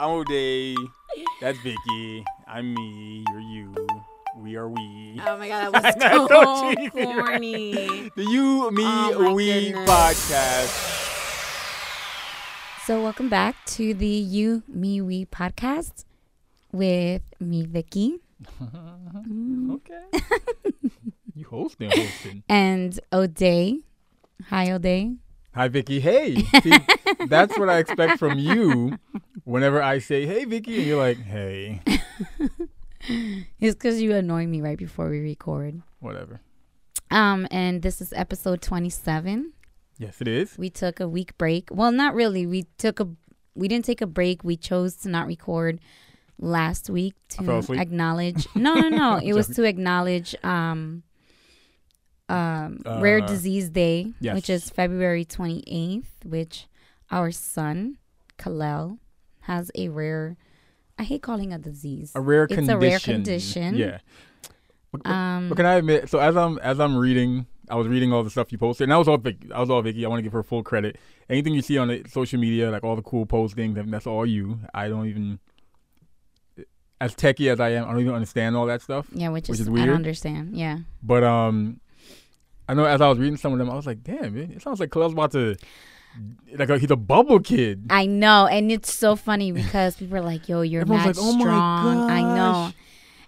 I'm O'Day. That's Vicky. I'm me. You're you. We are we. Oh my god, that was so so cheesy, right? corny. The You, Me, Oh We goodness. podcast. So welcome back to the You, Me, We podcast with me, Vicky, Okay. you hosting, hosting. and O'Day. Hi, O'Day. Hi, Vicky. Hey. See, that's what I expect from you whenever I say, hey, Vicky, and you're like, hey, It's because you annoy me right before we record. whatever. Um, and this is episode twenty-seven. Yes, it is. We took a week break. Well, not really. We took a we didn't take a break. We chose to not record last week to acknowledge. No, no, no. it was to acknowledge um um Rare Uh, Disease Day, yes. which is February 28th, which our son Kalel has a rare I hate calling a disease. A rare It's condition. a rare condition. Yeah. Um can I admit? So as I'm as I'm reading, I was reading all the stuff you posted, and I was all Vicky. I was all Vicky. I want to give her full credit. Anything you see on the social media, like all the cool postings, and that's all you. I don't even. As techie as I am, I don't even understand all that stuff. yeah, which, which is, is I weird. don't understand. Yeah. But um, I know as I was reading some of them, I was like, damn, it, it sounds like Khalil's about to, like a, he's a bubble kid. I know, and it's so funny because people are like, "Yo, you're Everyone's mad like, "Oh strong." I know,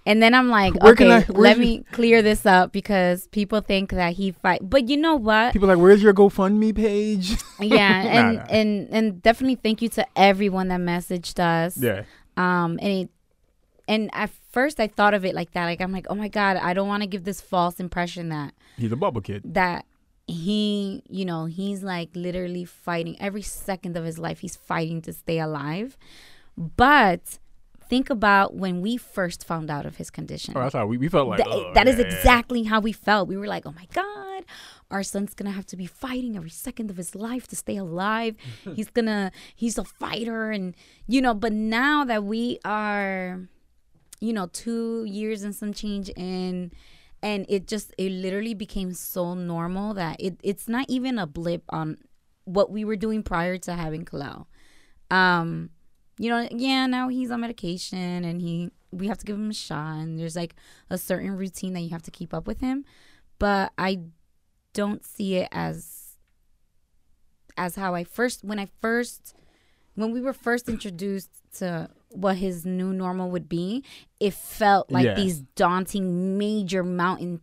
and then I'm like, Where "Okay, I- let me clear this up because people think that he fight." But you know what? People are like, where's your GoFundMe page? yeah, and nah. and and definitely thank you to everyone that messaged us. yeah, Um, and it, and at first I thought of it like that. Like I'm like, oh my god, I don't want to give this false impression that he's a bubble kid. that he, you know, he's like literally fighting every second of his life. He's fighting to stay alive. But think about when we first found out of his condition. Oh, that's how we, we felt like. Th- "Ugh, that is yeah, yeah, yeah." exactly how we felt. We were like, oh my God, our son's gonna have to be fighting every second of his life to stay alive. he's gonna, he's a fighter. And, you know, but now that we are, you know, two years and some change in, and it just, it literally became so normal that it, it's not even a blip on what we were doing prior to having Kalal. Um, you know, yeah, now he's on medication and he we have to give him a shot and there's like a certain routine that you have to keep up with him. But I don't see it as as how I first when I first when we were first introduced to what his new normal would be, it felt like Yeah. these daunting major mountain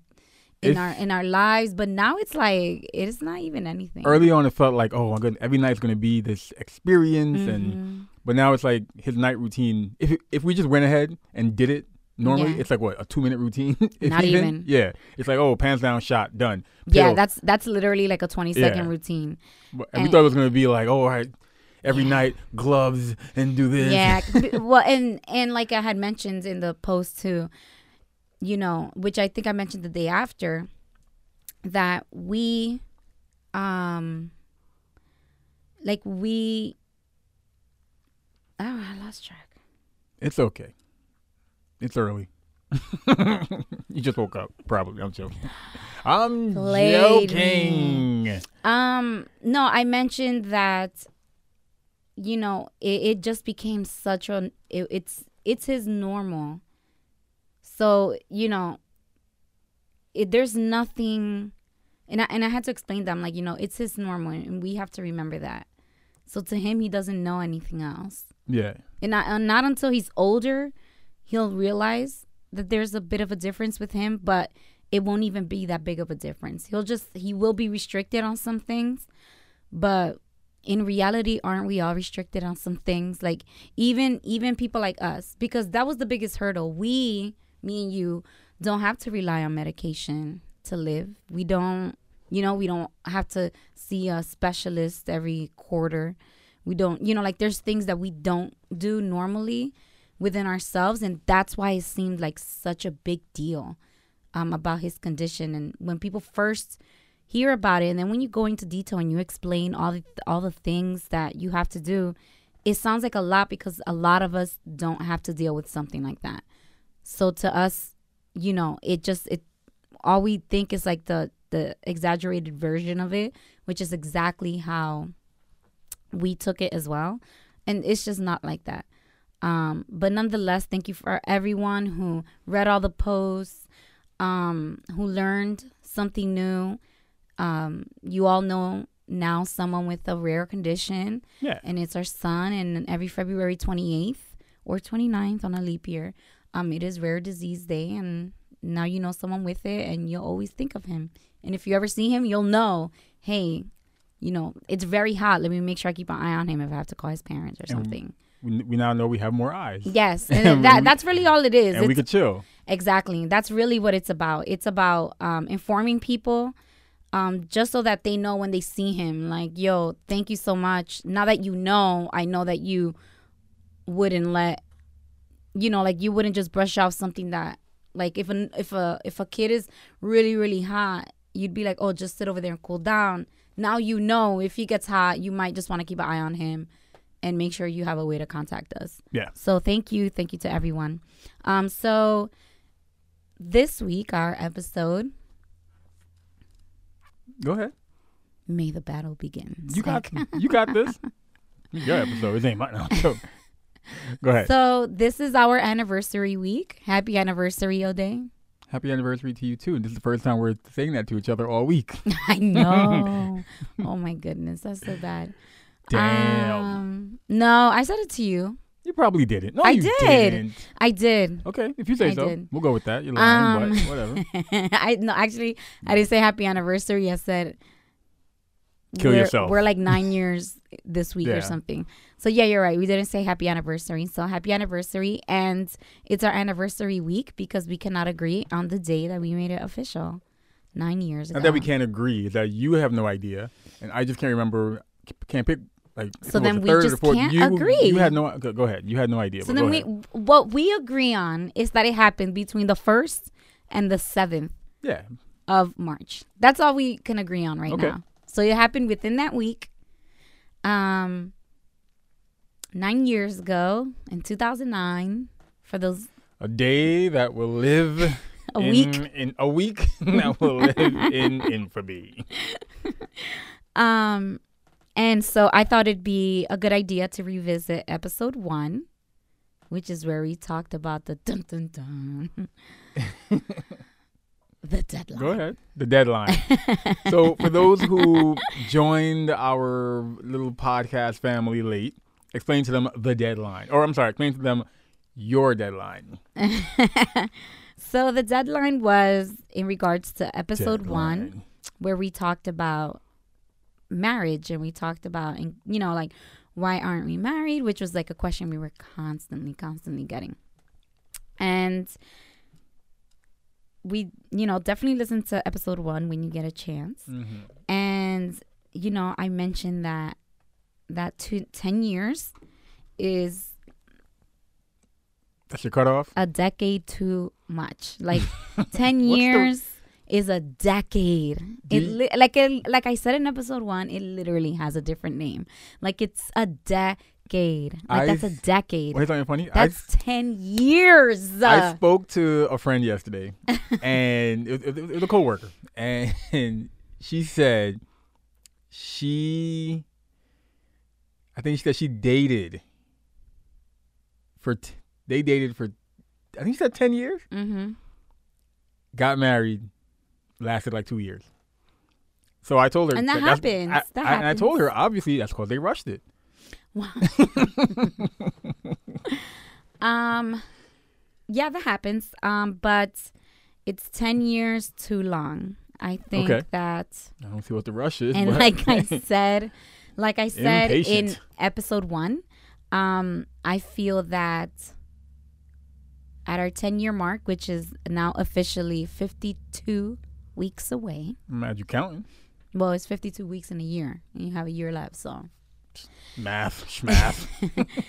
in If- our in our lives. But now it's like it's not even anything. Early on, it felt like, oh, I'm gonna, every night's gonna be this experience, and Mhm. but now it's like his night routine. If if we just went ahead and did it normally, Yeah. it's like what a two minute routine. Not even. Yeah, it's like oh, pants down, shot, done. yeah, that's that's literally like a twenty second Yeah. routine. But- And we thought it was gonna be like, oh, all right, every night gloves and do this. Yeah. well, and and like I had mentioned in the post too, you know, which I think I mentioned the day after, that we, um, like we. Oh, I lost track. It's okay. It's early. you just woke up, probably. I'm joking. I'm joking. Um, no, I mentioned that. You know, it, it just became such a. It, it's it's his normal. So you know, it, there's nothing, and I and I had to explain that I'm like, you know, it's his normal, and we have to remember that. So to him, he doesn't know anything else, Yeah. and not, and not until he's older, he'll realize that there's a bit of a difference with him, but it won't even be that big of a difference. He'll just he will be restricted on some things, but in reality aren't we all restricted on some things? Like even even people like us because that was the biggest hurdle. We me and you don't have to rely on medication to live. We don't you know we don't have to see a specialist every quarter. We don't you know like there's things that we don't do normally within ourselves and that's why it seemed like such a big deal um, about his condition. And when people first hear about it and then when you go into detail and you explain all the all the things that you have to do it sounds like a lot because a lot of us don't have to deal with something like that. So to us you know it just it all we think is like the the exaggerated version of it which is exactly how we took it as well. And it's just not like that. Um, but nonetheless, thank you for everyone who read all the posts, um, who learned something new. Um, you all know now someone with a rare condition, Yeah. and it's our son. And every February 28th or 29th on a leap year, um, it is Rare Disease Day, and now you know someone with it, and you'll always think of him. And if you ever see him, you'll know, hey, you know, it's very hot. Let me make sure I keep an eye on him if I have to call his parents or And something. We, we now know we have more eyes. Yes, and that that's really all it is. And we It's- could chill. Exactly. That's really what it's about. It's about um, informing people um, just so that they know when they see him, like, yo, thank you so much. Now that you know, I know that you wouldn't let, you know, like you wouldn't just brush off something that, like, if a if a if a kid is really really hot, you'd be like, oh, just sit over there and cool down. Now you know if he gets hot, you might just want to keep an eye on him and make sure you have a way to contact us. Yeah. So thank you, thank you to everyone. Um, so this week our episode, Go ahead. May the Battle Begin. You got you got this. Your episode. It ain't mine. No, joke. Go ahead. So this is our anniversary week. Happy anniversary, O'Day. Happy anniversary to you too. And this is the first time we're saying that to each other all week. I know. oh my goodness, that's so bad. Damn. Um, no, I said it to you. You probably didn't. No, I you did. Didn't. I did. Okay, if you say I so, did. we'll go with that. You're lying, Um, but whatever. I no, actually, I didn't say happy anniversary. I said Kill we're, yourself. We're like nine years this week Yeah. or something. So yeah, you're right. We didn't say happy anniversary. So happy anniversary, and it's our anniversary week because we cannot agree on the day that we made it official. Nine years ago. Not that we can't agree, that you have no idea, and I just can't remember. Can't pick like. So then we third or the just fourth. can't you, agree. You had no. Go, go ahead. You had no idea. So then we, ahead. what we agree on is that it happened between the first and the seventh Yeah. of March. That's all we can agree on right Okay. now. So it happened within that week. Um, nine years ago in 2009. For those A day that will live. a in, week. In a week that will live in infamy. Um, and so I thought it'd be a good idea to revisit episode one, which is where we talked about the dun dun dun, the deadline. Go ahead. The deadline. so for those who joined our little podcast family late, explain to them the deadline. Or I'm sorry, explain to them your deadline. So the deadline was in regards to episode one, where we talked about marriage and we talked about, and you know, like why aren't we married? Which was like a question we were constantly, constantly getting. And we, you know, definitely listen to episode one when you get a chance. Mhm. And you know, I mentioned that that two, 10 years is That's your cutoff? a decade too much. Like 10 years is a decade. It li- like it, like I said in episode 1, it literally has a different name. Like it's a decade. Like I that's a decade. Wait, something funny? That's 10 years. I spoke to a friend yesterday, and it, it, it was a coworker, and she said she, I think she said she dated for, t- they dated for, I think she said ten years, mm-hmm. got married, lasted like two years. So I told her, And that that's- happens. I, That I- and I told her obviously that's because they rushed it. Wow. um, yeah, that happens. Um, but it's 10 years too long. I think Okay. that I don't see what the rush is. and like I said, like I said in episode one, um, I feel that at our 10 year mark, which is now officially 52 weeks away. I'm mad you counting. Well, it's 52 weeks in a year, and you have a year left. So, Math, math.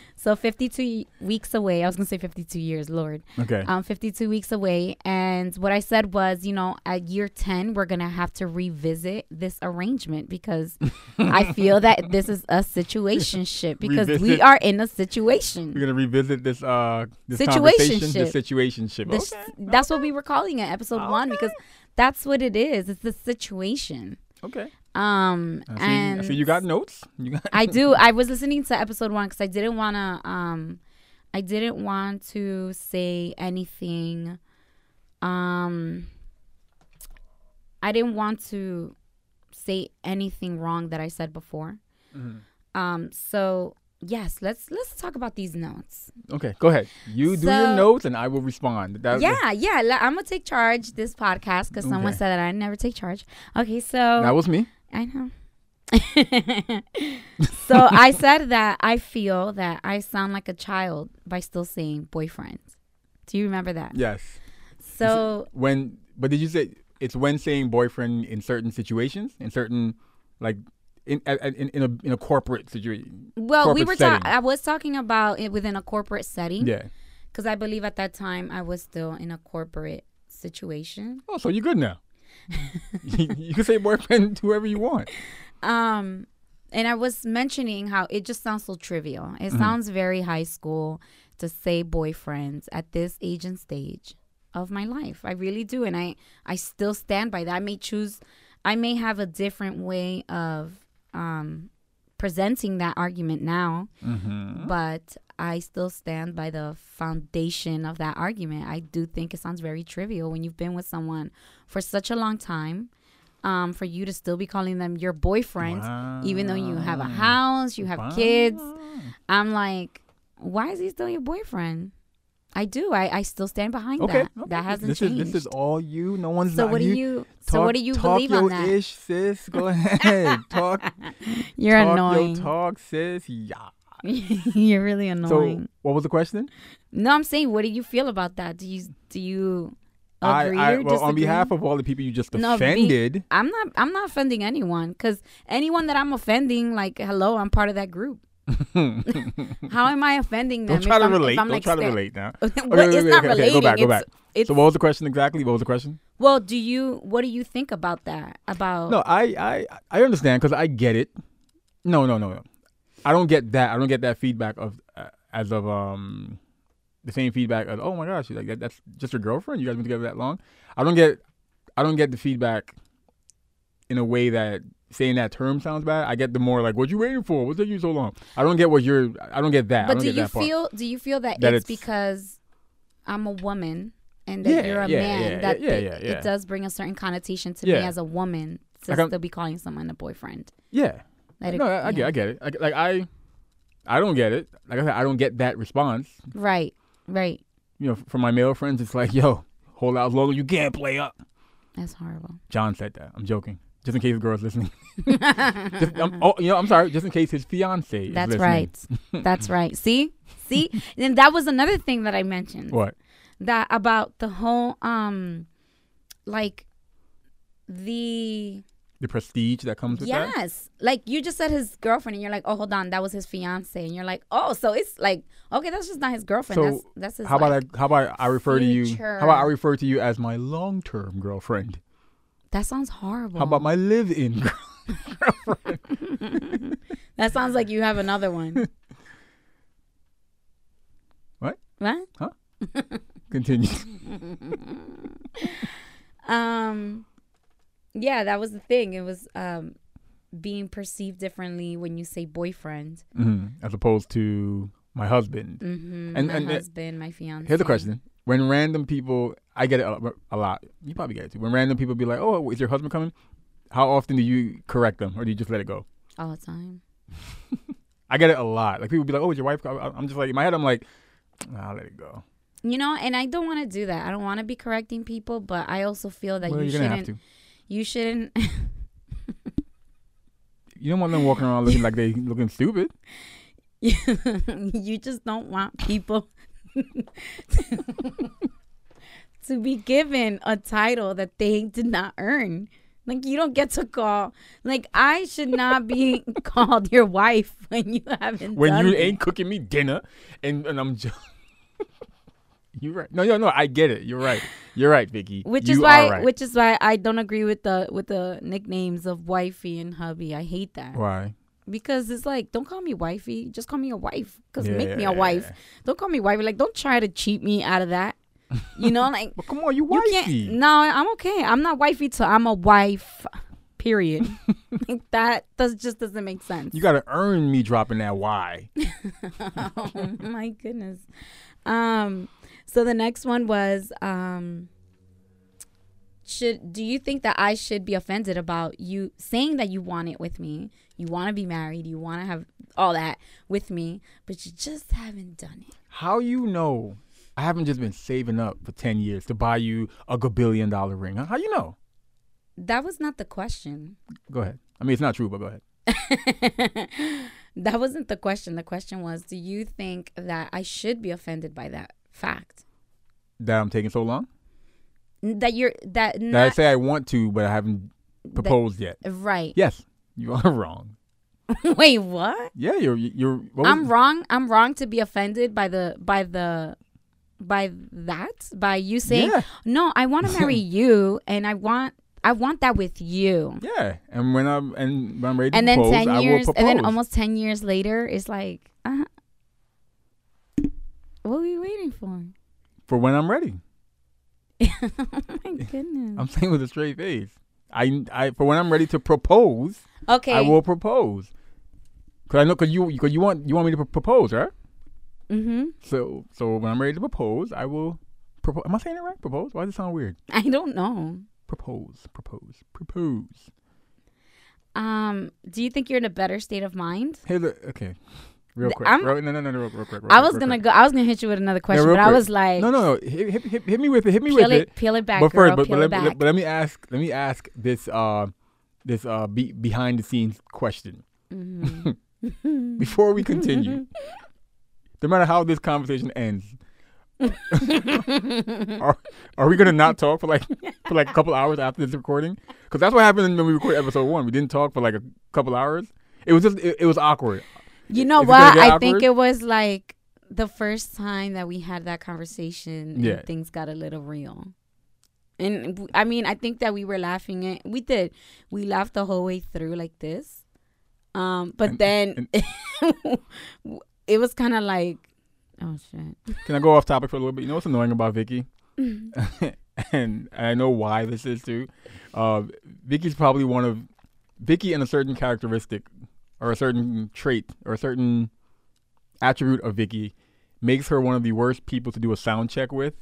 so 52 weeks away. I was gonna say 52 years, Lord. okay. Um, 52 weeks away, and what I said was, you know, at year 10, we're gonna have to revisit this arrangement because I feel that this is a situationship because we are in a situation. We're gonna revisit this uh this Situationship. this situationship. This, okay. That's what we were calling it, episode one, because that's what it is. It's the situation. Okay. Um, I and I see you got notes. You got I do. I was listening to episode one because I didn't want to um, I didn't want to say anything. Um, I didn't want to say anything wrong that I said before. Um, so yes, let's let's talk about these notes. Okay, go ahead. You do your notes, and I will respond. That, yeah, yeah. I'm gonna take charge this podcast because someone Okay. said that I never take charge. Okay, so that was me. I know. so I said that I feel that I sound like a child by still saying boyfriend. Do you remember that? Yes. So When, but did you say it's when saying boyfriend in certain situations, in certain, like, in in, in a in a corporate situation? well, we were talking. I was talking about it within a corporate setting Yeah. because I believe at that time I was still in a corporate situation. Oh, so you're good now. you, you can say boyfriend to whoever you want. Um, and I was mentioning how it just sounds so trivial. Mm-hmm. It sounds very high school to say boyfriends at this age and stage of my life. I really do, and I I still stand by that. I may choose, I may have a different way of um presenting that argument now, Mm-hmm. but I still stand by the foundation of that argument. I do think it sounds very trivial when you've been with someone for such a long time. Um, for you to still be calling them your boyfriend, even though you have a house, you have kids. I'm like, why is he still your boyfriend? I do. I, I still stand behind Okay, that. okay. That hasn't this changed. Is, this is all you. No one's so not what do you. you? Talk, so what do you believe on that? ish, sis. Go ahead. talk. You're talk annoying. Your talk, sis. Yeah. You're really annoying. So, what was the question? no, I'm saying, what do you feel about that? Do you do you agree I or well, on disagree? behalf of all the people you just No, be- offended. I'm not. I'm not offending anyone because anyone that I'm offending, like, hello, I'm part of that group. How am I offending them? Don't try to I'm, relate. I'm Don't like try to relate now. Okay, wait, it's not okay, okay, relating. Go back. Go back. It's so, what was the question exactly? What was the question? well. Do you? What do you think about that? About No, I I I understand because I get it. No, no, no, no. I don't get that. I don't get that feedback of uh, as of um the same feedback of oh my gosh, like that, that's just your girlfriend. You guys been together that long. I don't get I don't get the feedback in a way that saying that term sounds bad. I get the more like what you waiting for? What's taking you so long? I don't get what you're. I don't get that. I but don't do get you that part. feel? Do you feel that, That it's, it's- because I'm a woman and that Yeah, you're a yeah, man yeah, that it, it does bring a certain connotation to me as a woman to Like still be calling someone a boyfriend? Yeah. It- no, I, I get. I get it. I, like I, I don't get it. Like I said, I don't get that response. Right. Right. You know, from my male friends, it's like, yo, hold out as long as you can, play up. That's horrible. John said that. I'm joking. Just in case the girl's listening. just, I'm, oh, you know, I'm sorry. Just in case his fiance is That's right. That's right. See? See? and that was another thing that I mentioned. What? That about the whole um like the The prestige that comes with that? yes. Like you just said his girlfriend and you're like, "Oh, hold on, that was his fiance." And you're like, "Oh, so it's like, okay, that's just not his girlfriend. So, that's that's his How about like, I, how about I refer to you? How about I refer to you as my long-term girlfriend? That sounds horrible. How about my live-in? girl- That sounds like you have another one. What? What? Huh? Continue. Um, yeah, that was the thing. It was um being perceived differently when you say boyfriend. hmm As opposed to my husband. Mm-hmm. And- my and, uh, husband, my fiance. Here's the question: When random people, I get it a, a lot. You probably get it too. When random people be like, "Oh, is your husband coming?" How often do you correct them, or do you just let it go? all the time. I get it a lot. Like people be like, "Oh, is your wife?" coming?" I'm just like in my head, I'm like, nah, "I'll let it go." You know, and I don't want to do that. I don't want to be correcting people, but I also feel that well, you shouldn't. have to. You shouldn't. You don't want them walking around looking like they looking stupid. you just don't want people to be given a title that they did not earn. Like you don't get to call. Like I should not be called your wife when you haven't. When you it. ain't cooking me dinner, and and I'm just. You're right. No, no, no. I get it. You're right. You're right, Vicky. which you is why, right. which is why I don't agree with the with the nicknames of wifey and hubby. I hate that why? because it's like don't call me wifey, just call me a wife. Cause Yeah, make me a wife. Don't call me wifey. Like don't try to cheat me out of that. You know, like But come on, you You wifey. can't. No, I'm okay. I'm not wifey till I'm a wife. Period. like that does just doesn't make sense. You got to earn me dropping that Y. oh my goodness. Um so the next one was um should do you think that I should be offended about you saying that you want it with me? You want to be married, you want to have all that with me, but you just haven't done it. How you know I haven't just been saving up for 10 years to buy you a gabillion dollar ring? How you know? That was not the question. Go ahead. I mean, it's not true, but go ahead. that wasn't the question. The question was, do you think that I should be offended by that fact? That I'm taking so long? That you're that That I say I want to, but I haven't proposed yet. right. Yes, you are wrong. Wait, what? Yeah, you're you're. I'm wrong. I'm wrong to be offended by the by the by that by you saying Yeah. no. I want to marry you, and I want I want that with you. Yeah, and when I'm and when I'm ready to And then propose, ten years, and then almost ten years later, it's like, uh, what are we waiting for? for when I'm ready. oh my goodness. I'm saying with a straight face. I, I for when I'm ready to propose, okay. I will propose. Cause I know, cause you, cause you want, you want me to pro- propose, right? Mm-hmm. So, so when I'm ready to propose, I will propose. Am I saying it right? Propose? Why does it sound weird? I don't know. Propose, propose, propose. Um, do you think you're in a better state of mind? Hey, look, okay, real quick. I'm- Real, no, no, no, no, real, real quick. real I was gonna quick. go. I was gonna hit you with another question, real but I was like, No, no, no. Hit, hit, hit, hit me with it. Hit me with it, it. peel it back, but girl. first, but, peel but, it let, me- back. but let me ask. Let me ask this. Uh, this uh, be, behind the scenes question Mhm. before we continue. no matter how this conversation ends, are, are we gonna not talk for like for like a couple hours after this recording? Because that's what happened when we recorded episode one. We didn't talk for like a couple hours. It was just it, it was awkward. You know Is what? I awkward? think it was like the first time that we had that conversation and Yeah. things got a little real. And I mean, I think that we were laughing it. We did. We laughed the whole way through like this. Um, but And- then it was kind of like, oh shit. Can I go off topic for a little bit? You know what's annoying about Vicky? and I know why this is too. Uh, Vicky's probably one of Vicky and a certain characteristic or a certain trait or a certain attribute of Vicky makes her one of the worst people to do a sound check with.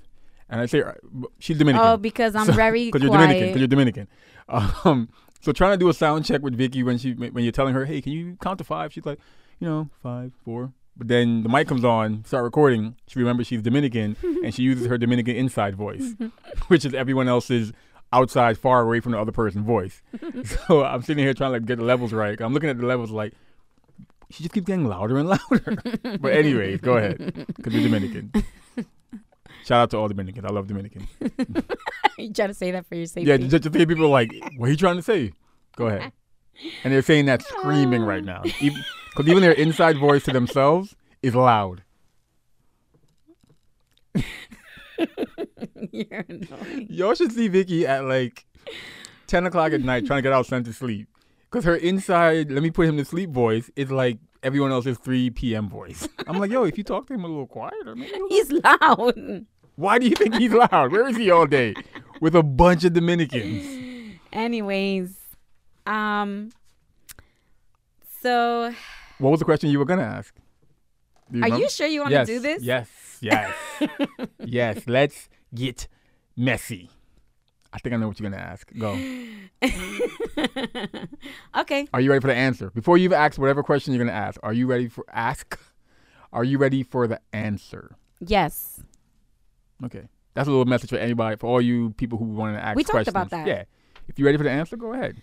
And I say uh, she's Dominican. Oh, because I'm So- very because you're Dominican. Because you're Dominican. Um, so trying to do a sound check with Vicky when she when you're telling her, hey, can you count to five? She's like, you know, five, four. But then the mic comes on, start recording. She remembers she's Dominican, and she uses her Dominican inside voice, which is everyone else's outside, far away from the other person's voice. so I'm sitting here trying to get the levels right. I'm looking at the levels like she just keeps getting louder and louder. but anyways, go ahead, because you're Dominican. Shout out to all Dominicans. I love Dominicans. you trying to say that for your safety. Yeah, just, just people like, what are you trying to say? Go ahead. And they're saying that screaming right uh. now. Even, 'cause even their inside voice to themselves is loud. You're annoying. Y'all should see Vicky at like 10 o'clock at night trying to get out sent to sleep. Because her inside, let me put him to sleep voice is like everyone else's 3 p.m. voice. I'm like, yo, if you talk to him a little quieter, maybe. He's loud. Why do you think he's loud? Where is he all day? With a bunch of Dominicans. Anyways, um, so What was the question you were going to ask? Do are remember? you sure you want to do this? Yes, yes, yes. Let's get messy. I think I know what you're gonna ask. Go. okay. Are you ready for the answer? Before you even ask whatever question you're gonna ask, are you ready for ask? Are you ready for the answer? Yes. Okay, that's a little message for anybody, for all you people who want to ask. We talked questions. about that. Yeah. If you're ready for the answer, go ahead.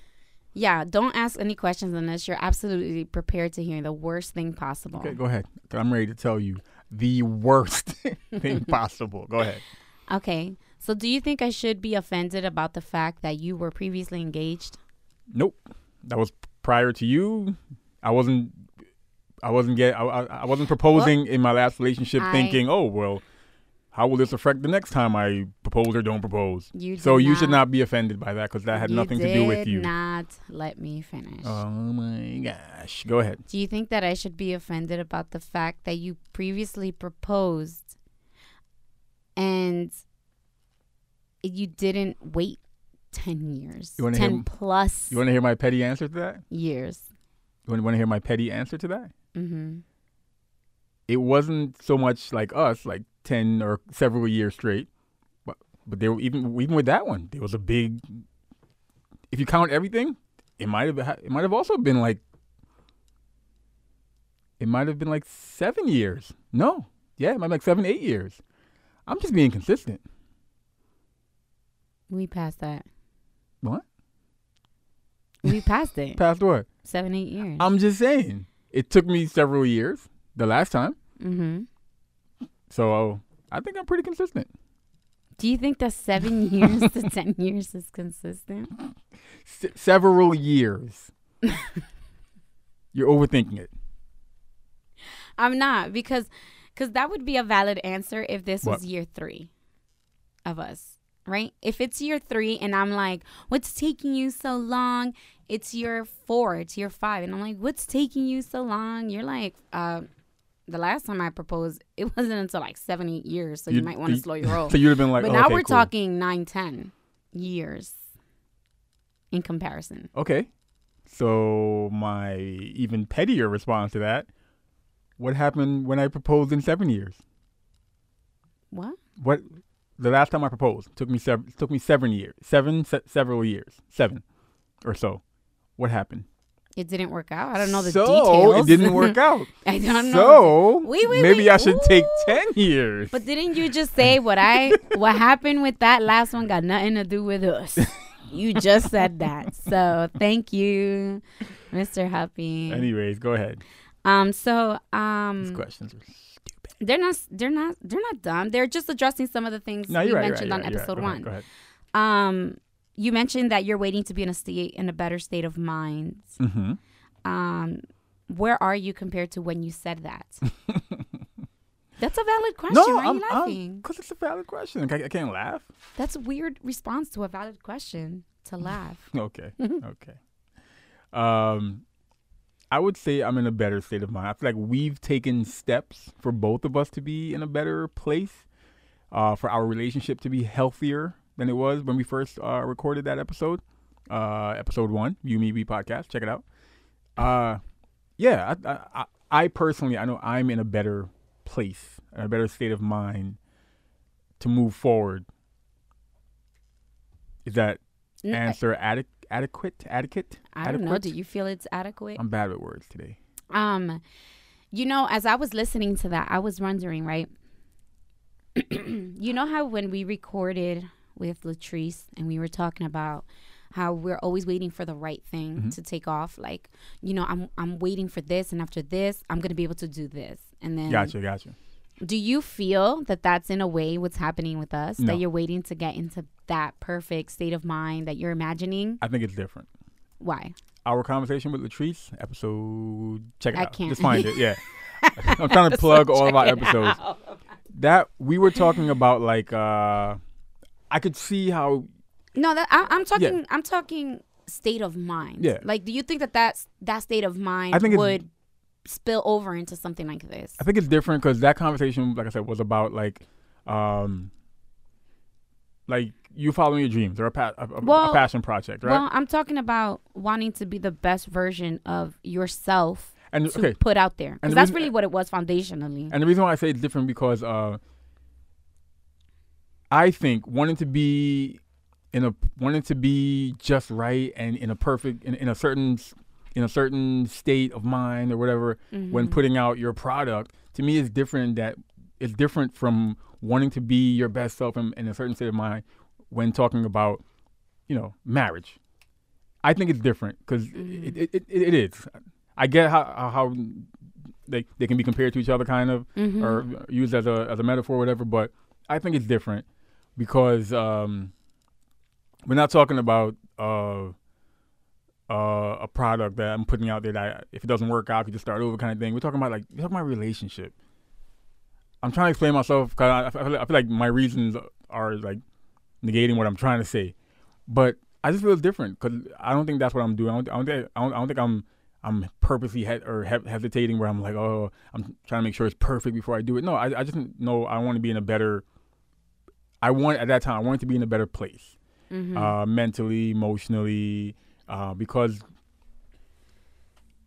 Yeah. Don't ask any questions unless you're absolutely prepared to hear the worst thing possible. Okay, go ahead. I'm ready to tell you the worst thing possible. Go ahead. Okay. So, do you think I should be offended about the fact that you were previously engaged? Nope. That was prior to you. I wasn't. I wasn't get. I, I, I wasn't proposing in my last relationship, I- thinking, "Oh well, how will this affect the next time I propose or don't propose?" You so you should not be offended by that because that had nothing to do with you. Not let me finish. Oh my gosh! Go ahead. Do you think that I should be offended about the fact that you previously proposed and you didn't wait 10 years. 10 hear- plus You want to hear my petty answer to that? years. You want to hear my petty answer to that? Mm-hmm. It wasn't so much like us, like ten or several years straight, but but there were even even with that one, there was a big. If you count everything, it might have ha- it might have also been like. It might have been like seven years. No, yeah, it might be like seven, eight years. I'm just being consistent. We passed that. What? We passed it. passed what? Seven, eight years. I'm just saying. It took me several years the last time, mm-hmm. So I think I'm pretty consistent. Do you think that seven years to 10 years is consistent? Se- several years. You're overthinking it. I'm not because cause that would be a valid answer if this What? was year three of us, right? If it's year three and I'm like, what's taking you so long? It's year four, it's year five. And I'm like, what's taking you so long? You're like, uh, the last time I proposed, it wasn't until like seven, eight years. So you, You'd- might want to slow your roll. So you'd have been like, but oh, now okay, we're cool. talking nine, ten years in comparison. Okay. So my even pettier response to that: What happened when I proposed in seven years? What? What? The last time I proposed took me seven. Took me seven years. Seven se- several years. Seven, or so. What happened? It didn't work out. I don't know the so details. it didn't work out. I don't know. So Wait, wait, maybe wait. I should take ten years. But didn't you just say what I what happened with that last one got nothing to do with us? You just said that. So thank you, Mr. Happy. Anyways, go ahead. Um so um. These questions are stupid. they're not they're not they're not dumb. They're just addressing some of the things No, you right. mentioned you're on right, right, episode right. one. Go ahead. Um you mentioned that you're waiting to be in a state in a better state of mind. Mm-hmm. Um where are you compared to when you said that? That's a valid question. No, Why are I'm, you laughing? because it's a valid question. I, I can't laugh. That's a weird response to a valid question to laugh. Okay. okay. Um, I would say I'm in a better state of mind. I feel like we've taken steps for both of us to be in a better place, uh, for our relationship to be healthier than it was when we first uh, recorded that episode, uh, episode one, You Me We podcast. Check it out. Uh, yeah, I, I, I, I personally, I know I'm in a better place, a better state of mind to move forward. Is that N- answer adequate? Adequate? Adequate? I don't know. Do you feel it's adequate? I'm bad with words today. Um, you know, as I was listening to that, I was wondering, right? you know how when we recorded with Latrice and we were talking about how we're always waiting for the right thing Mhm. to take off, like you know, I'm I'm waiting for this, and after this, I'm gonna be able to do this, and then Gotcha, gotcha. do you feel that that's in a way what's happening with us? No. That you're waiting to get into that perfect state of mind that you're imagining? I think it's different. Why? Our conversation with Latrice, episode, check it I out. can't. Just find it. Yeah. I'm trying to plug all of our episodes. That we were talking about, like, uh, I could see how, No, that I, I'm talking. I'm talking state of mind. Yeah. Like, do you think that that's that state of mind I think would spill over into something like this? I think it's different because that conversation, like I said, was about, like, um, like you following your dreams or a, pa- a, a- a passion project, right? Well, I'm talking about wanting to be the best version of yourself and to okay, put out there. And the that's reason- really what it was foundationally. And the reason why I say it's different because uh, I think wanting to be in a wanting to be just right and in a perfect in, in a certain in a certain state of mind or whatever when Mhm. putting out your product to me is different that it's different from wanting to be your best self in, in a certain state of mind when talking about you know marriage i think it's different because Mhm. it, it, it, it is i get how how they, they can be compared to each other kind of Mhm. or used as a as a metaphor, or whatever. But I think it's different because um, we're not talking about uh, uh, a product that I'm putting out there that if it doesn't work out, I could just start over kind of thing. We're talking about like we're talking about relationship. I'm trying to explain myself because I, I, feel like, I feel like my reasons are like negating what I'm trying to say, but I just feel different because I don't think that's what I'm doing. I don't, I don't think I don't, I don't think I'm I'm purposely he- or he- hesitating where I'm like, oh, I'm trying to make sure it's perfect before I do it. No, I, I just know I want to be in a better. I want at that time I wanted to be in a better place, Mhm. uh, mentally, emotionally, uh, because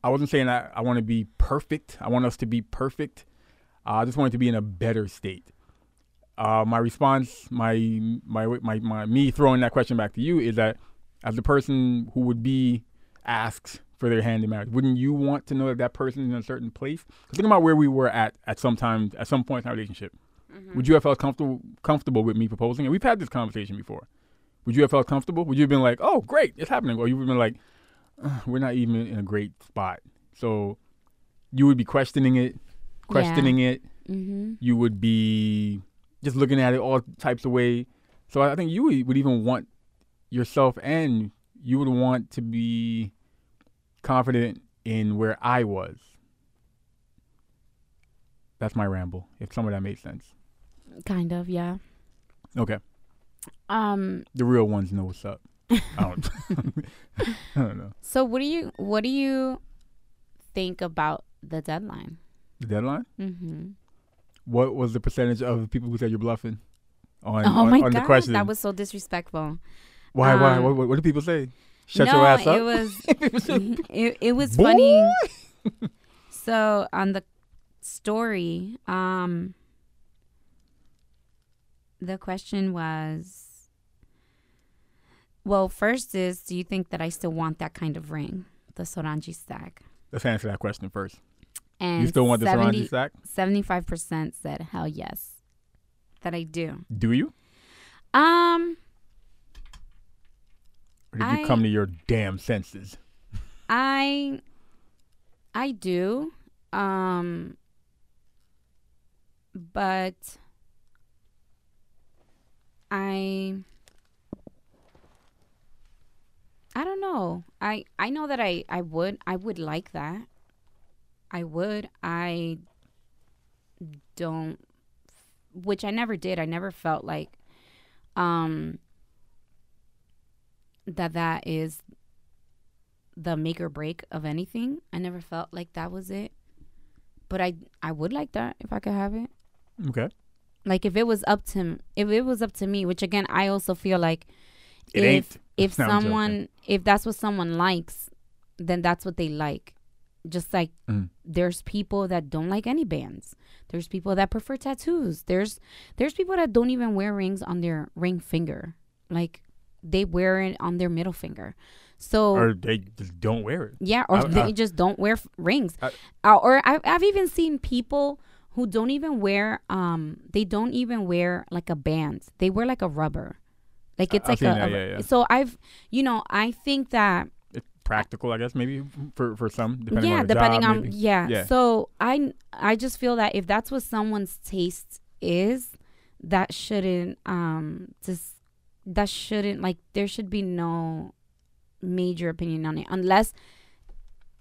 I wasn't saying I, I want to be perfect. I want us to be perfect. Uh, I just wanted to be in a better state. Uh, my response, my, my my my me throwing that question back to you is that as the person who would be asked for their hand in marriage, wouldn't you want to know that that person is in a certain place? think about where we were at at some time, at some point in our relationship. Would you have felt comfortable comfortable with me proposing? And we've had this conversation before. Would you have felt comfortable? Would you have been like, "Oh, great, it's happening," or you would have been like, "We're not even in a great spot." So you would be questioning it, questioning it. Mm-hmm. You would be just looking at it all types of way. So I think you would even want yourself, and you would want to be confident in where I was. That's my ramble. If some of that made sense. Kind of, yeah. Okay. Um. The real ones know what's up. I don't. I don't know. So what do you what do you think about the deadline? The deadline. Mm-hmm. What was the percentage of people who said you're bluffing? On, oh on, my on god, the question. that was so disrespectful. why? why? um, What, what, what do people say? Shut no, your ass up. it was it, it was Boy. funny. So on the story, um, the question was, well, first is, do you think that I still want that kind of ring, the Sorangi stack? Let's answer that question first. And you still want the 70 Sarangi sack? 75% said hell yes, that I do. Do you? Um, Or did you come to your damn senses? I I do. Um but I I don't know. I I know that I I would I would like that. I would. I don't which I never did. I never felt like um that that is the make or break of anything. I never felt like that was it. But I I would like that if I could have it. Okay. Like if it was up to if it was up to me, which again I also feel like It if ain't. if No, someone if that's what someone likes, then that's what they like. Just like Mm. there's people that don't like any bands. There's people that prefer tattoos. There's there's people that don't even wear rings on their ring finger. Like they wear it on their middle finger. So Or they just don't wear it. yeah, or I- they I- just don't wear f- rings. I- Uh, or I've, I've even seen people who don't even wear um they don't even wear like a band. They wear like a rubber. Like it's I've like a, that, a- yeah, yeah. so I've you know, I think that It's practical, I guess, maybe for for some, depending yeah, on the depending job, on maybe. yeah. Yeah. So I I just feel that if that's what someone's taste is, that shouldn't um just that shouldn't like there should be no major opinion on it unless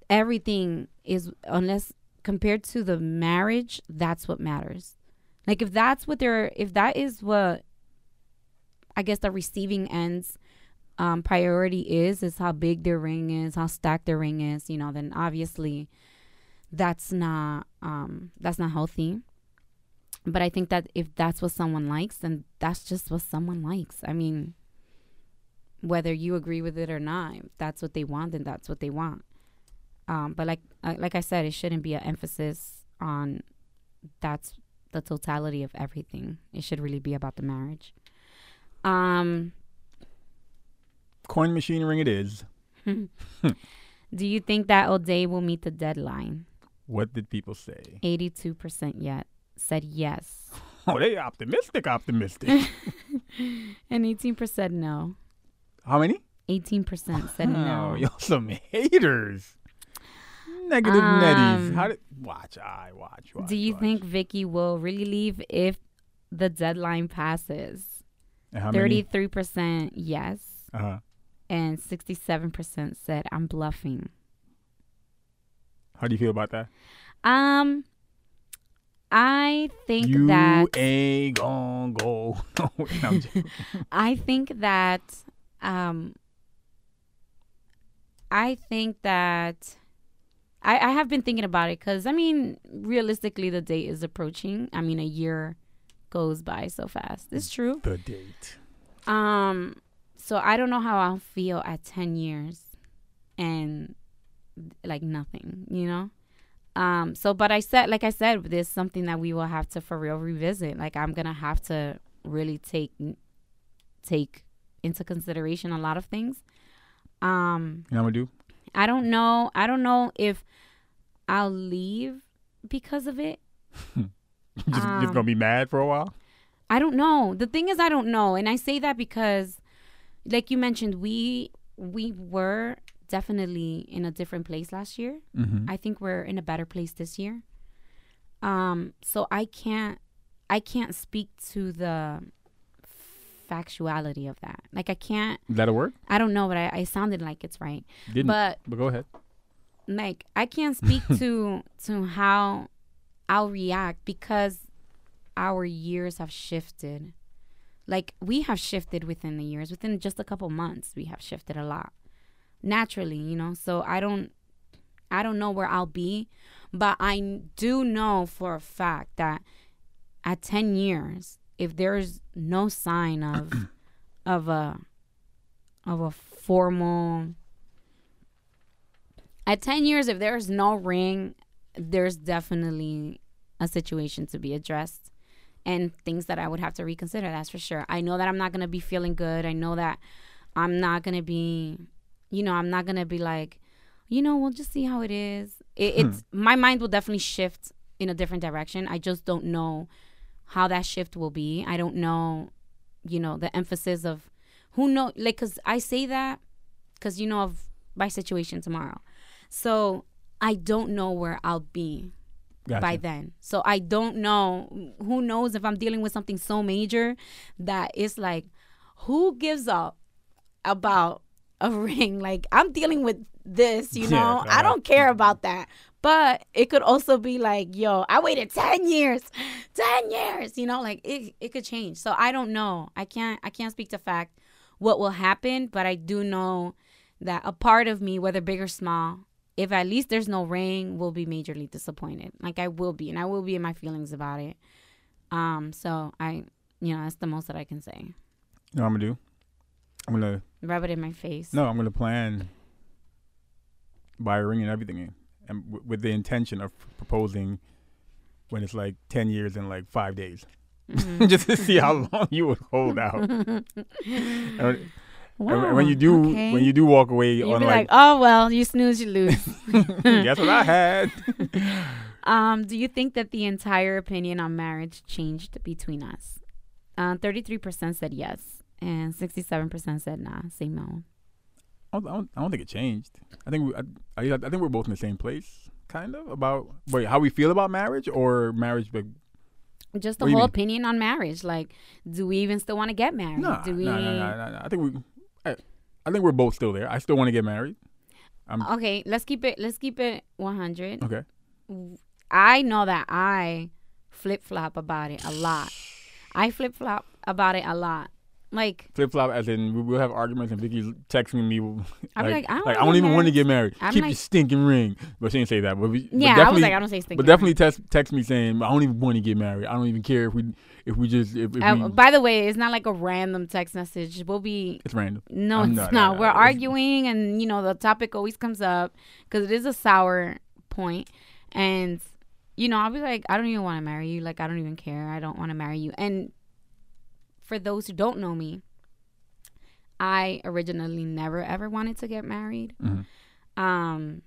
everything is unless compared to the marriage that's what matters. Like if that's what they're if that is what i guess the receiving ends um priority is is how big their ring is how stacked their ring is you know then obviously that's not um that's not healthy. But i think that if that's what someone likes then that's just what someone likes. I mean whether you agree with it or not if that's what they want then that's what they want um but like uh, like i said it shouldn't be an emphasis on that's the totality of everything it should really be about the marriage um Coin machine ring it is. do you think that O'Day will meet the deadline What did people say? 82% yet said yes Oh, they optimistic, optimistic. and 18% no How many? 18% said no Oh, y'all some haters. Negative netties. Um, How did watch? I watch. watch do you watch. think Vicky will really leave if the deadline passes many? 33% yes Uh-huh. and 67% said I'm bluffing. How do you feel about that? Um I think you that ain't gonna go. No. I think that um I think that I, I have been thinking about it because I mean realistically the date is approaching. I mean a year goes by so fast. It's true. the date. Um so I don't know how I'll feel at 10 years and like nothing, you know? Um, so, but I said, like I said, there's something that we will have to for real revisit. Like I'm gonna have to really take take into consideration a lot of things. Um, You know what I'm gonna do? I don't know. I don't know if I'll leave because of it. Just, Um, gonna be mad for a while. I don't know. The thing is, I don't know, and I say that because, like you mentioned, we we were definitely in a different place last year. Mm-hmm. I think we're in a better place this year. Um, so I can't I can't speak to the factuality of that. Like I can't. That'll work. I don't know, but I, I sounded like it's right. Didn't. But, But go ahead. Like I can't speak to to how I'll react because our years have shifted. Like we have shifted within the years, within just a couple months, we have shifted a lot. Naturally, you know. So I don't I don't know where I'll be, but I do know for a fact that at 10 years, if there's no sign of of a of a formal at 10 years if there's no ring there's definitely a situation to be addressed and things that i would have to reconsider that's for sure. I know that i'm not going to be feeling good. I know that i'm not going to be you know i'm not going to be like you know we'll just see how it is. It, hmm. it's my mind will definitely shift in a different direction. I just don't know how that shift will be. I don't know you know the emphasis of who know like because i say that because you know of my situation tomorrow so I don't know where I'll be Gotcha. by then. So I don't know. Who knows if I'm dealing with something so major that it's like, who gives up about a ring? Like I'm dealing with this, you Yeah, know. I uh, don't care about that. But it could also be like, yo, I waited ten years, ten years, you know, like it it could change. So I don't know. I can't I can't speak to fact what will happen, but I do know that a part of me, whether big or small, if at least there's no ring, will be majorly disappointed. Like I will be, and I will be in my feelings about it. Um, so I, you know, that's the most that I can say. You know what I'm gonna do? I'm gonna Rub it in my face. no. I'm gonna plan. Buy a ring and everything, and w- with the intention of proposing when it's like ten years and like five days, Mhm. just to see how long you would hold out. Wow, and when you do, okay. when you do walk away You'd on like, like, oh well, you snooze, you lose. guess what I had? Um, do you think that the entire opinion on marriage changed between us? Uh, Thirty-three percent said yes, and sixty-seven percent said nah. Say no. I don't, I don't, I don't think it changed. I think we, I, I, I think we're both in the same place, kind of about wait how we feel about marriage or marriage. But Just the you whole opinion on marriage. Like, do we even still want to get married? no, do we? no, no, no, no, no. I think we, I, I think we're both still there. I still want to get married. Okay, let's keep it. Let's keep it one hundred. Okay. I know that I flip flop about it a lot. I flip flop about it a lot. Like Flip flop, as in we- we'll have arguments, and Vicky's texting me. I'm like, like, I don't like, I don't even want to get married. I'm Keep like- your stinking ring. But she didn't say that. But, we, but yeah, I was like, I don't say stinking. but definitely text text me saying I don't even want to get married. I don't even care if we if we just if, if Uh, we, by the way, it's not like a random text message. We'll be it's random. no, I'm it's not- not. no, We're no, it's- arguing, and you know the topic always comes up because it is a sour point, and you know I'll be like, I don't even want to marry you. Like I don't even care. I don't want to marry you. And for those who don't know me, I originally never ever wanted to get married. Mhm. Um,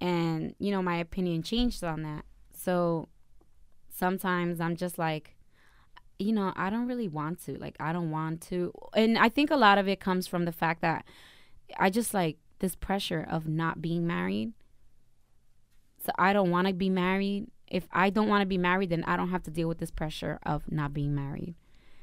and you know my opinion changed on that. So sometimes I'm just like, you know, I don't really want to. Like, I don't want to. And I think a lot of it comes from the fact that I just like this pressure of not being married. So I don't want to be married. If I don't want to be married, then I don't have to deal with this pressure of not being married.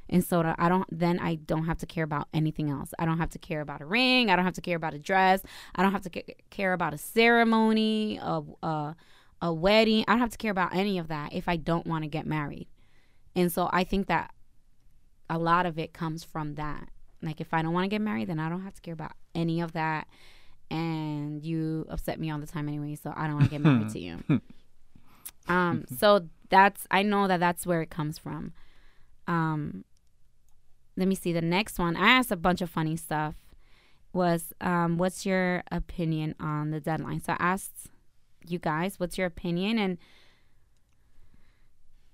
And so I don't then I don't have to care about anything else. I don't have to care about a ring. I don't have to care about a dress. I don't have to care about a ceremony, a, a a wedding. I don't have to care about any of that if I don't want to get married. And so I think that a lot of it comes from that. Like if I don't want to get married, then I don't have to care about any of that. And you upset me all the time anyway, so I don't want to get married to you. Um, so that's I know that that's where it comes from. Um, let me see the next one. I asked a bunch of funny stuff. Was um, what's your opinion on the deadline? So I asked you guys, what's your opinion? And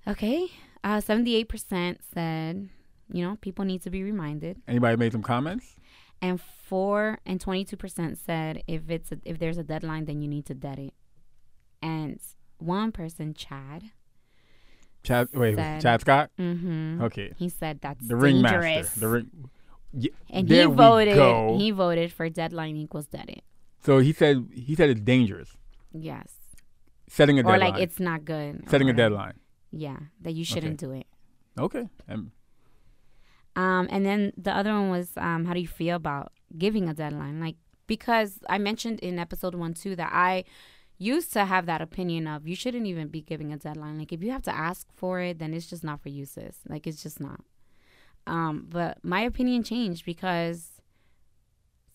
okay, uh, seventy-eight percent said, you know, people need to be reminded, Anybody made some comments? and four and twenty-two percent said if it's a, if there's a deadline, then you need to dead it. And one person, Chad, Chad, wait, Said- Chad Scott. mm-hmm, Okay, he said that's the ring dangerous. master. The ring. Yeah, and he voted. He voted for deadline equals dead it. So he said he said it's dangerous. Yes, Setting a or deadline. Or like it's not good. setting a deadline. Yeah, that you shouldn't do it. Okay. Um, Um, and then the other one was, um, how do you feel about giving a deadline? Like, because I mentioned in episode one too that I used to have that opinion of you shouldn't even be giving a deadline. Like, if you have to ask for it, then it's just not for you, sis. Like, it's just not. Um, but my opinion changed because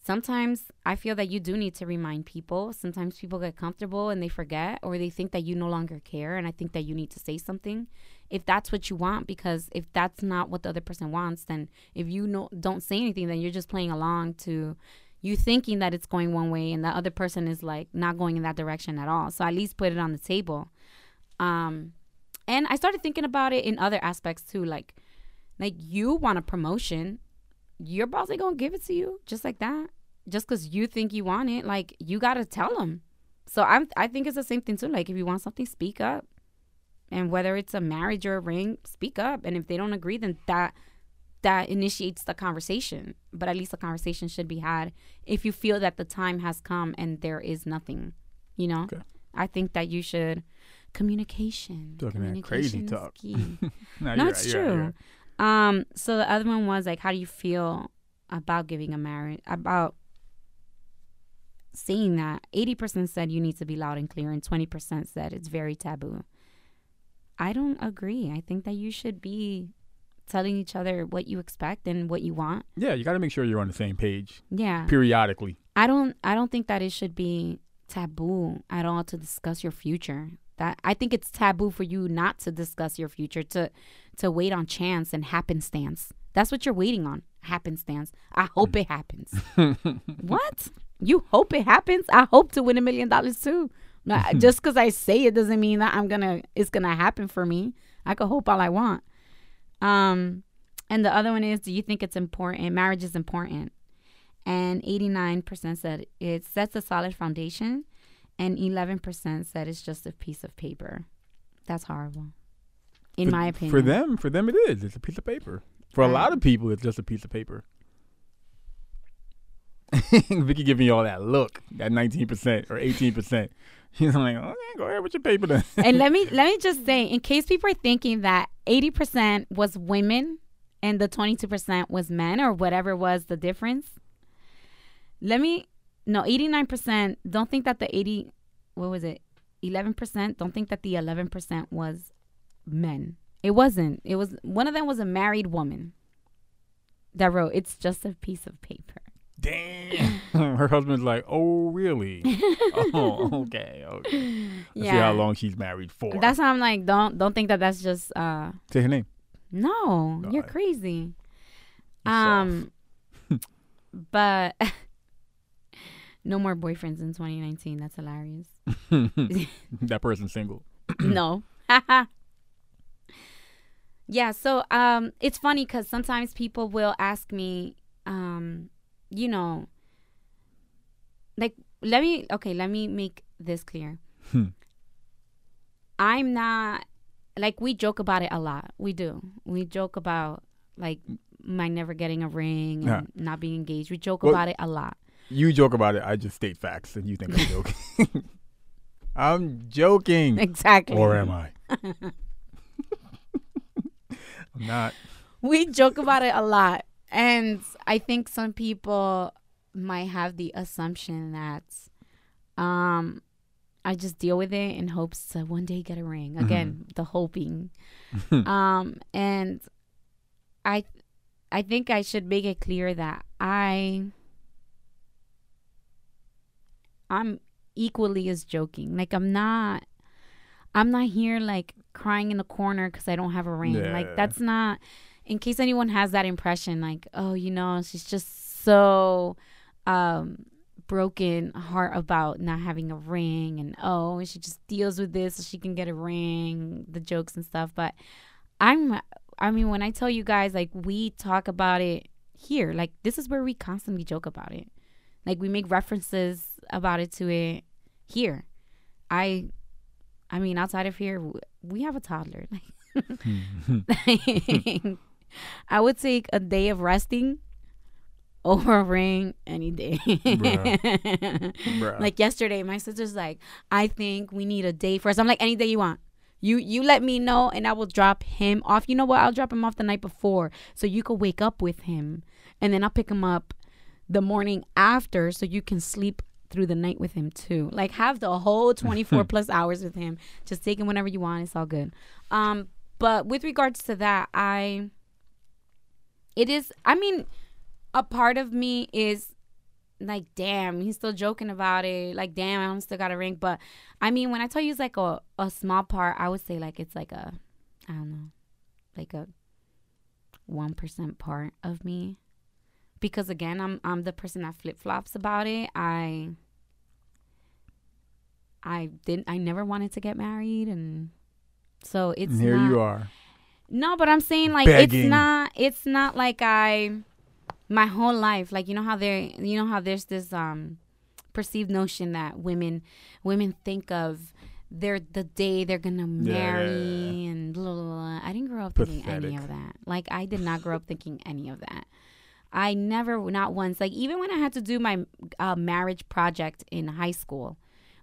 sometimes I feel that you do need to remind people. Sometimes people get comfortable and they forget, or they think that you no longer care. And I think that you need to say something if that's what you want. Because if that's not what the other person wants, then if you no, don't say anything, then you're just playing along to you thinking that it's going one way and the other person is like not going in that direction at all. So at least put it on the table. Um, and I started thinking about it in other aspects too, like like you want a promotion, your boss ain't gonna give it to you just like that, just because you think you want it. Like you gotta tell them. So I'm I think it's the same thing too. Like if you want something, speak up, and whether it's a marriage or a ring, speak up. And if they don't agree, then that that initiates the conversation. But at least the conversation should be had if you feel that the time has come and there is nothing. You know, Okay. I think that you should communication. Talking that crazy talk. no, No, it's right, you're right, true. you're right. Um, so the other one was like, how do you feel about giving a marriage? About saying that 80% said you need to be loud and clear, and 20% said it's very taboo. I don't agree. I think that you should be telling each other what you expect and what you want. Yeah, you got to make sure you're on the same page Yeah. periodically. I don't I don't think that it should be taboo at all to discuss your future. That I think it's taboo for you not to discuss your future to to wait on chance and happenstance. That's what you're waiting on. Happenstance. I hope mm. it happens. what? You hope it happens? I hope to win a million dollars too. Just because I say it doesn't mean that I'm gonna it's gonna happen for me. I could hope all I want. Um, and the other one is, do you think it's important? Marriage is important and 89% said it sets a solid foundation and 11% said it's just a piece of paper that's horrible in For- my opinion For them, for them it is. It's a piece of paper. For a lot of people, it's just a piece of paper. Vicky giving you all that look, that 19% or 18%. She's like, okay, go ahead with your paper then. and let me let me just say in case people are thinking that 80% was women and the 22% was men or whatever was the difference let me no 89% don't think that the 80 what was it 11% don't think that the 11% was men it wasn't it was one of them was a married woman that wrote it's just a piece of paper Damn. Her husband's like, oh, really? oh, okay, okay. Let's see how long she's married for. that's how i'm like don't don't think that that's just uh Say her name. No, you're crazy. You're Um, but no more boyfriends in 2019. That's hilarious. that person's single. no. yeah. So um, it's funny because sometimes people will ask me, um, you know, like let me okay, let me make this clear. Hmm. I'm not like we joke about it a lot. We do. We joke about like my never getting a ring and Yeah. not being engaged. We joke Well- about it a lot. You joke about it. I just state facts, and you think I'm joking. I'm joking. Exactly. Or am I? I'm not. we joke about it a lot and i think some people might have the assumption that um i just deal with it in hopes to one day get a ring. Again the hoping. Um and i i think i should make it clear that i i'm equally as joking. Like i'm not i'm not here like crying in the corner because i don't have a ring. Yeah. like that's not in case anyone has that impression, like, oh, you know, she's just so um, broken heart about not having a ring, and oh, she just deals with this so she can get a ring, the jokes and stuff. But I'm, I mean, when I tell you guys, like, we talk about it here, like, this is where we constantly joke about it. Like, we make references about it to it here. I, I mean, outside of here, we have a toddler. I would take a day of resting over a ring any day. Bruh. Bruh. like yesterday, my sister's like, I think we need a day first. I'm like, any day you want. You you let me know and I will drop him off. You know what? I'll drop him off the night before so you could wake up with him. And then I'll pick him up the morning after so you can sleep through the night with him too. Like have the whole 24 plus hours with him. Just take him whenever you want. It's all good. Um but with regards to that, I it is I mean a part of me is like damn he's still joking about it. Like damn i still got a ring. But i mean when i tell you it's like a, a small part i would say like it's like a i don't know like a 1% part of me. Because again i'm i'm the person that flip-flops about it. I i didn't i never wanted to get married. And so it's and here not, you are. no, but I'm saying like Begging. it's not it's not like I my whole life like you know how there you know how there's this um perceived notion that women women think of their the day they're gonna marry yeah. and blah, blah, blah. I didn't grow up thinking any of that. Like I did not grow up thinking any of that. I never not once like even when I had to do my uh, marriage project in high school,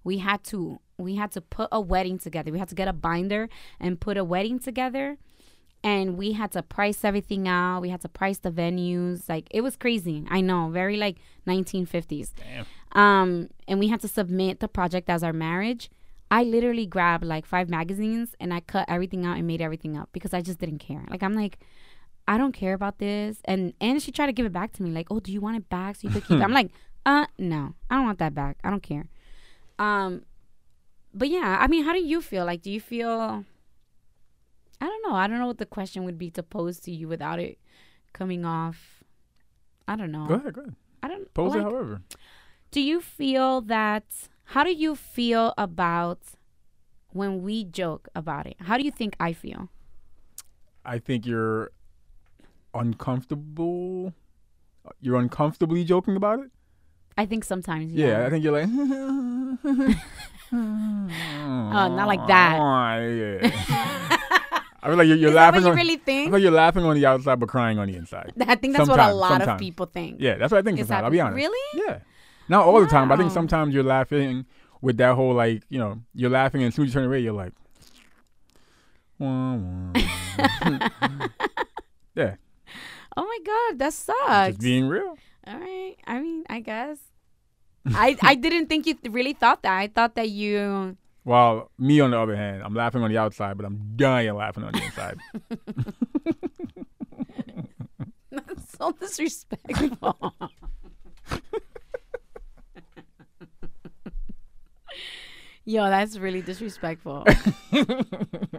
we had to we had to put a wedding together. We had to get a binder and put a wedding together and we had to price everything out. We had to price the venues. Like it was crazy. I know, very like 1950s. Damn. Um, and we had to submit the project as our marriage. I literally grabbed like five magazines and I cut everything out and made everything up because I just didn't care. Like I'm like, I don't care about this. And and she tried to give it back to me. Like, oh, do you want it back so you could keep it? I'm like, uh, no, I don't want that back. I don't care. Um, but yeah, I mean, how do you feel? Like, do you feel? I don't know. I don't know what the question would be to pose to you without it coming off. I don't know. Go ahead, go ahead. I don't. Pose like, it however. do you feel that? How do you feel about when we joke about it? How do you think I feel? I think you're uncomfortable. You're uncomfortably joking about it. I think sometimes. Yeah, Yeah. I think you're like. oh, not like that. Oh, yeah. I feel like you're, you're laughing. what you on, really I think? feel like you're laughing on the outside but crying on the inside. I think that's what a Sometimes, lot of people think. Yeah, that's what I think. Is Sometimes that I'll be honest. really? Yeah, not all the time, but I think sometimes you're laughing with that whole like you know you're laughing and as soon as you turn away you're like. Wah, wah. yeah, Oh my god, that sucks. just being real. All right. I mean, I guess. I I didn't think you th- really thought that. I thought that you. While me, on the other hand, I'm laughing on the outside, but I'm dying laughing on the inside. That's so disrespectful. Yo, that's really disrespectful.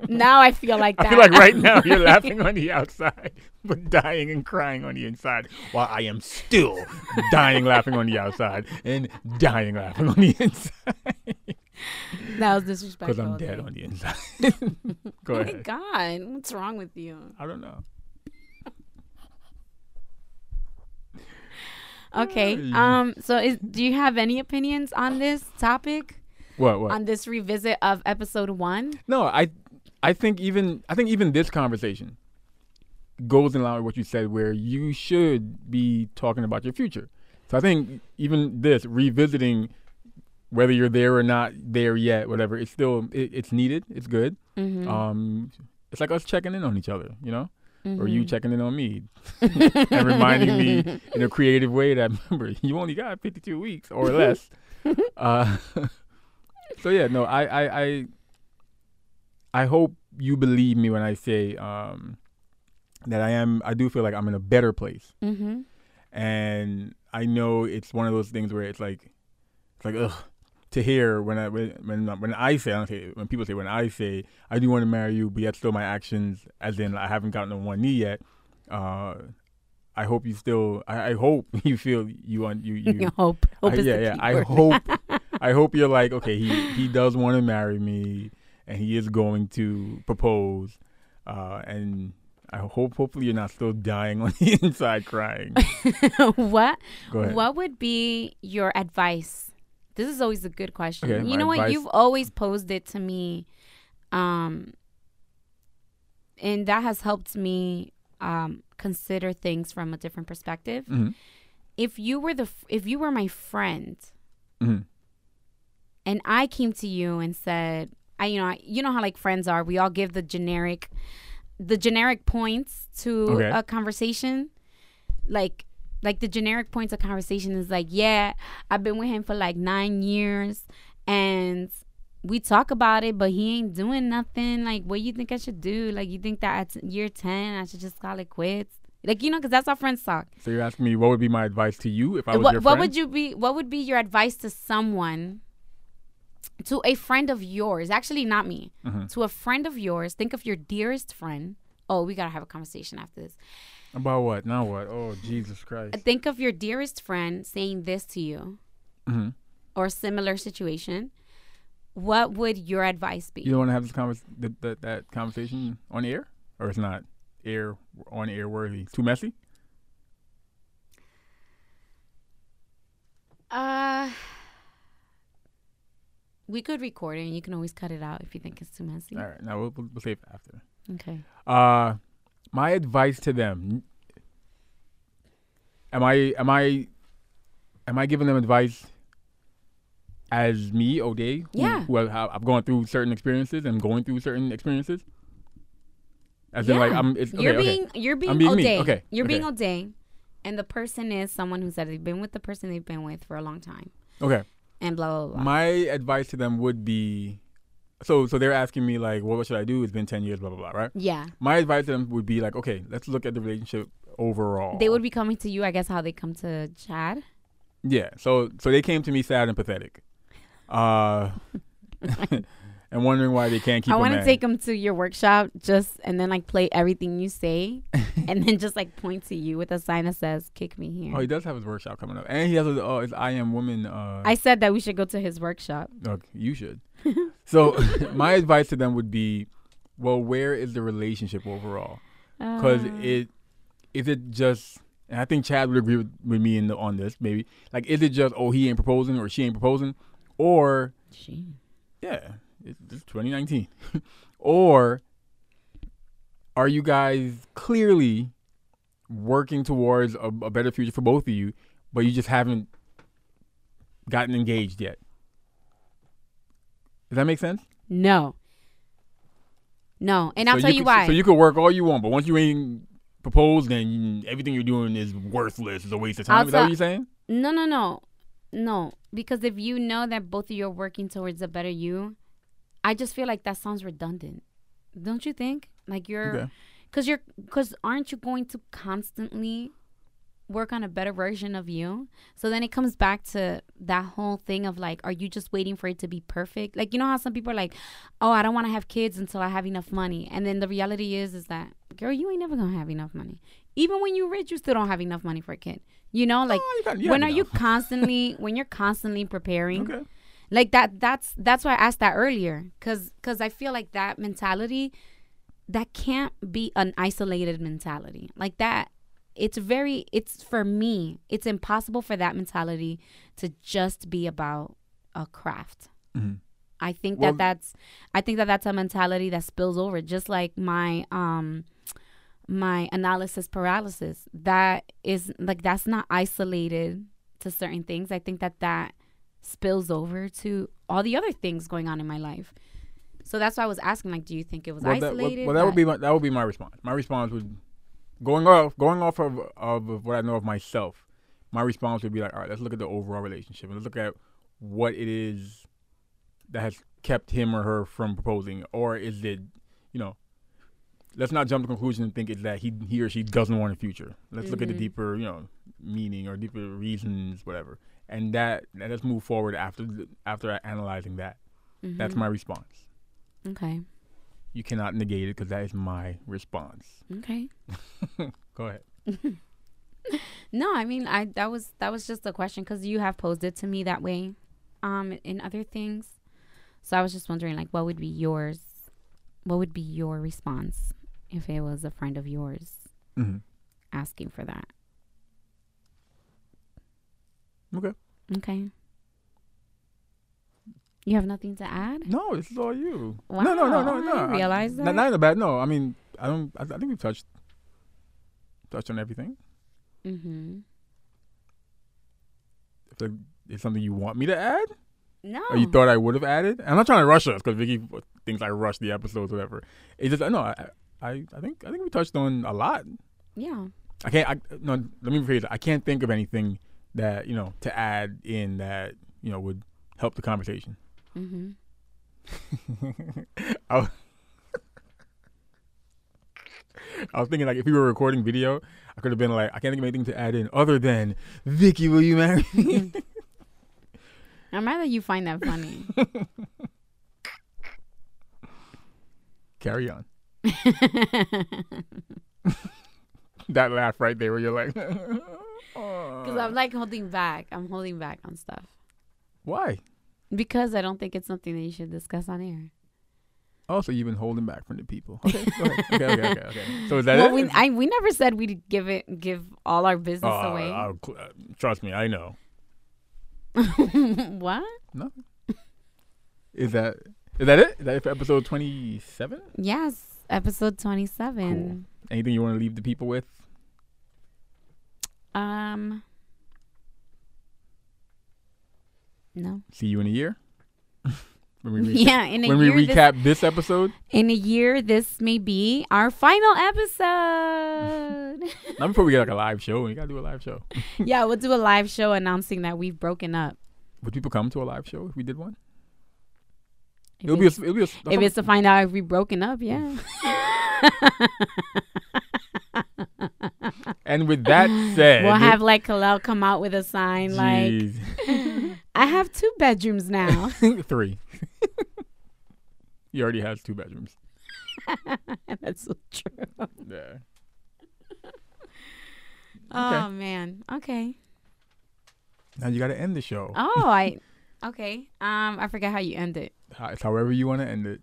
now I feel like that. I feel like right now you're laughing on the outside, but dying and crying on the inside, while I am still dying laughing on the outside and dying laughing on the inside that was disrespectful. because I'm dead on the inside. Go Oh my god, what's wrong with you? I don't know. Okay. Um. So, is do you have any opinions on this topic? What? What? On this revisit of episode one? No, I, I think even I think even this conversation goes in line with what you said, where you should be talking about your future. So I think even this revisiting, whether you're there or not there yet, whatever, it's still it, it's needed. It's good. Mm-hmm. Um, it's like us checking in on each other, you know, or you Mhm. checking in on me and reminding me in a creative way that remember you only got 52 weeks or less. uh, so yeah, no, I, I, I, I hope you believe me when I say um, that I am. I do feel like I'm in a better place, Mm-hmm. and I know it's one of those things where it's like, it's like ugh. To hear when I when when, I say, I don't say when people say when I say I do want to marry you, but yet still my actions, as in I haven't gotten on one knee yet, Uh, I hope you still. I, I hope you feel you want you. you hope. Hope I- is yeah, yeah. I hope. I hope you're like okay. He he does want to marry me, and he is going to propose. Uh, and I hope hopefully you're not still dying on the inside crying. what. What would be your advice? This is always a good question. Okay, you know what? You've always posed it to me, um, and that has helped me um, consider things from a different perspective. hmm If you were the, if you were my friend, hmm and I came to you and said, I, you know, I, you know how like friends are. We all give the generic, the generic points to Okay. a conversation, like. Like the generic points of conversation is like, yeah, I've been with him for like nine years, and we talk about it, but he ain't doing nothing. Like, what do you think I should do? Like, you think that at year ten I should just call it quits? Like, you know, because that's how friends talk. So you're asking me what would be my advice to you if I was what your what would you be what would be your advice to someone to a friend of yours actually not me Mhm. to a friend of yours think of your dearest friend oh we gotta have a conversation after this About what? Now what? Oh Jesus Christ. think of your dearest friend saying this to you hmm or similar situation what would your advice be You don't want to have this convers- that, that that conversation on air, or it's not air on air worthy. Too messy. uh we could record it and you can always cut it out if you think it's too messy All right. Now we'll, we'll, we'll save it after. okay Uh, my advice to them. Am I am I am I giving them advice as me, O'Day? Who, Yeah. Who have, I've gone through certain experiences and going through certain experiences. As in, like I'm. It's, okay, you're okay. being you're being, being me. O'Day. Okay, You're being okay. O'Day, and the person is someone who said they've been with the person they've been with for a long time, okay. and blah blah blah. My advice to them would be, so so they're asking me like, well, what should I do? It's been ten years, blah blah blah, right? yeah, My advice to them would be like, okay, let's look at the relationship overall. they would be coming to you. I guess how they come to Chad. Yeah. So so they came to me sad and pathetic, uh, and wondering why they can't keep. I want to take them to your workshop just and then like play everything you say, and then just like point to you with a sign that says "Kick me here." Oh, he does have his workshop coming up, and he has a oh, his I am woman. Uh, I said that we should go to his workshop. Look, you should. so my advice to them would be, well, where is the relationship overall? Because Uh, it is it just, and I think Chad would agree with, with me in the, on this. Maybe like, is it just oh he ain't proposing or she ain't proposing, or Gee. yeah, it's, it's 2019, or are you guys clearly working towards a, a better future for both of you, but you just haven't gotten engaged yet? Does that make sense? No. No, and I'll So tell you, could- why. So you could work all you want, but once you ain't proposed, then you- everything you're doing is worthless. It's a waste of time. I'll is that what you're saying? No, no, no. No. Because if you know that both of you are working towards a better you, I just feel like that sounds redundant. Don't you think? Like you're Okay. cuz you're cuz aren't you going to constantly work on a better version of you? So then it comes back to that whole thing of like are you just waiting for it to be perfect? Like you know how some people are like, "Oh, I don't want to have kids until I have enough money." And then the reality is is that girl, you ain't never going to have enough money. Even when you're rich, you still don't have enough money for a kid. You know, like Oh, you got- you when are you constantly when you're constantly preparing Okay. like that that's that's why i asked that earlier because because i feel like that mentality that can't be an isolated mentality like that it's very it's for me it's impossible for that mentality to just be about a craft. Mhm. i think Well- that that's i think that that's a mentality that spills over just like my um my analysis paralysis. That is like that's not isolated to certain things. I think that that spills over to all the other things going on in my life. So that's why i was asking like do you think it was Well, that, well, isolated? well, that would be my, that would be my response. My response would going off going off of, of what I know of myself. My response would be like, all right, let's look at the overall relationship and let's look at what it is that has kept him or her from proposing, or is it, you know, let's not jump to conclusion and think it's that he he or she doesn't want a future. Let's look at the Mhm. deeper, you know, meaning or deeper reasons, whatever, and that and let's move forward after the- after analyzing that. That's Mhm. my response. okay You cannot negate it because that is my response. okay Go ahead. No, I mean, I that was that was just a question because you have posed it to me that way, um, in other things. So I was just wondering, like, what would be yours? What would be your response if it was a friend of yours hmm asking for that? Okay. Okay. You have nothing to add? No, this is all you. Wow, no, no, no, no, I no. didn't realize I, that. Not, not in a bad. No, I mean, I don't. I, I think we've touched touched on everything. Mm-hmm. If is something you want me to add, No. or you thought I would have added, I'm not trying to rush us because Vicky thinks I rush the episodes, whatever. It's just no. I, I, I think I think we touched on a lot. yeah. I can't. I, no, let me rephrase it. I can't think of anything that you know to add in that you know would help the conversation. Mm-hmm. I, was, I was thinking like if we were recording video, I could have been like, I can't think of anything to add in other than Vicky, will you marry me? I'm mad that you find that funny. Carry on. That laugh right there, where you're like, Because I'm like holding back. I'm holding back on stuff. why? Because I don't think it's something that you should discuss on air. Oh, so you've been holding back from the people. Okay, okay, okay, okay, okay. So is that well, it? we I we never said we'd give it give all our business Oh, away. I'll uh, trust me, I know. What? No. Is that is that it? Is that it for episode twenty seven? Yes, episode twenty seven. Anything you want to leave the people with? Um. No. See you in a year. when we recap, Yeah, in a when we year. this, recap this, episode, in a year, this may be our final episode. not before we get like a live show. We gotta do a live show. yeah, we'll do a live show announcing that we've broken up. Would people come to a live show if we did one? If It'll be a, it'll be a, if it's to find out if we've broken up, yeah. And with that said, we'll have like Kalel come out with a sign like, "I have two bedrooms now." three. he already has two bedrooms. That's so true. Yeah. Oh man. Okay. Now you gotta end the show. Oh, I. Okay. Um, I forget how you end it. How- It's however you want to end it.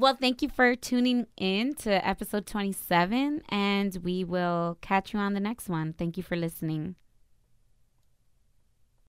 Well, thank you for tuning in to episode 27, and we will catch you on the next one. Thank you for listening.